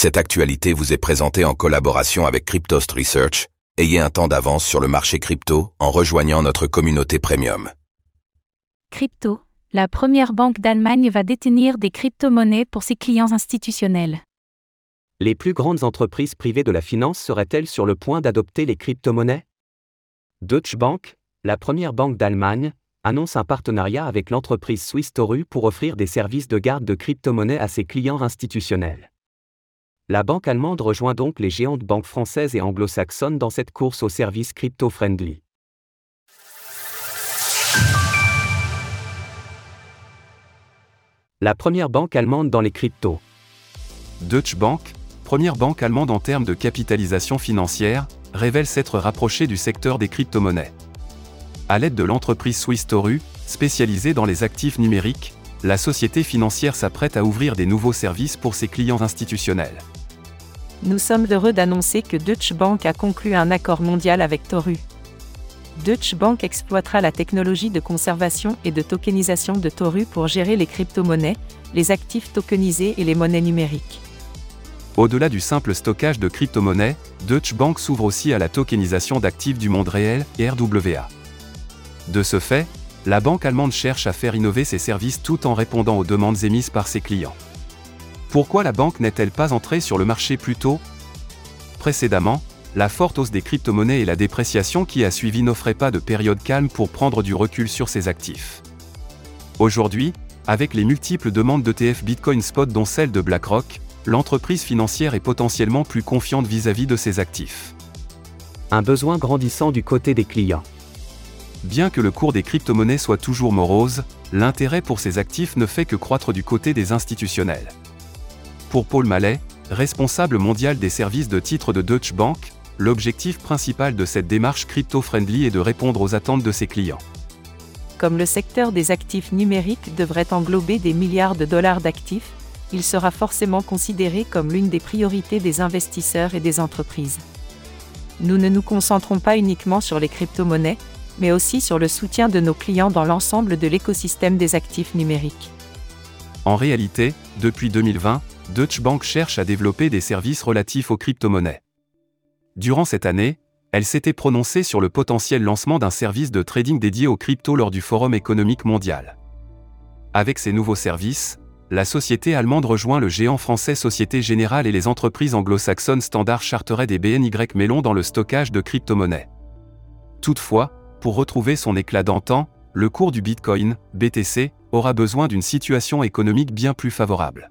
Cette actualité vous est présentée en collaboration avec Cryptost Research. Ayez un temps d'avance sur le marché crypto en rejoignant notre communauté premium. Crypto, la première banque d'Allemagne va détenir des crypto-monnaies pour ses clients institutionnels. Les plus grandes entreprises privées de la finance seraient-elles sur le point d'adopter les crypto-monnaies? Deutsche Bank, la première banque d'Allemagne, annonce un partenariat avec l'entreprise Swiss Toru pour offrir des services de garde de crypto-monnaies à ses clients institutionnels. La banque allemande rejoint donc les géantes banques françaises et anglo-saxonnes dans cette course aux services crypto-friendly. La première banque allemande dans les cryptos. Deutsche Bank, première banque allemande en termes de capitalisation financière, révèle s'être rapprochée du secteur des crypto-monnaies. À l'aide de l'entreprise Swiss Toru, spécialisée dans les actifs numériques, la société financière s'apprête à ouvrir des nouveaux services pour ses clients institutionnels. Nous sommes heureux d'annoncer que Deutsche Bank a conclu un accord mondial avec Toru. Deutsche Bank exploitera la technologie de conservation et de tokenisation de Toru pour gérer les crypto-monnaies, les actifs tokenisés et les monnaies numériques. Au-delà du simple stockage de crypto-monnaies, Deutsche Bank s'ouvre aussi à la tokenisation d'actifs du monde réel, RWA. De ce fait, la banque allemande cherche à faire innover ses services tout en répondant aux demandes émises par ses clients. Pourquoi la banque n'est-elle pas entrée sur le marché plus tôt? Précédemment, la forte hausse des crypto-monnaies et la dépréciation qui a suivi n'offraient pas de période calme pour prendre du recul sur ses actifs. Aujourd'hui, avec les multiples demandes d'ETF Bitcoin Spot dont celle de BlackRock, l'entreprise financière est potentiellement plus confiante vis-à-vis de ses actifs. Un besoin grandissant du côté des clients. Bien que le cours des crypto-monnaies soit toujours morose, l'intérêt pour ces actifs ne fait que croître du côté des institutionnels. Pour Paul Mallet, responsable mondial des services de titres de Deutsche Bank, l'objectif principal de cette démarche crypto-friendly est de répondre aux attentes de ses clients. Comme le secteur des actifs numériques devrait englober des milliards de dollars d'actifs, il sera forcément considéré comme l'une des priorités des investisseurs et des entreprises. Nous ne nous concentrons pas uniquement sur les crypto-monnaies, mais aussi sur le soutien de nos clients dans l'ensemble de l'écosystème des actifs numériques. En réalité, depuis 2020, Deutsche Bank cherche à développer des services relatifs aux crypto-monnaies. Durant cette année, elle s'était prononcée sur le potentiel lancement d'un service de trading dédié aux cryptos lors du Forum économique mondial. Avec ces nouveaux services, la société allemande rejoint le géant français Société Générale et les entreprises anglo-saxonnes Standard Chartered et BNY Mellon dans le stockage de crypto-monnaies. Toutefois, pour retrouver son éclat d'antan, le cours du Bitcoin, BTC, aura besoin d'une situation économique bien plus favorable.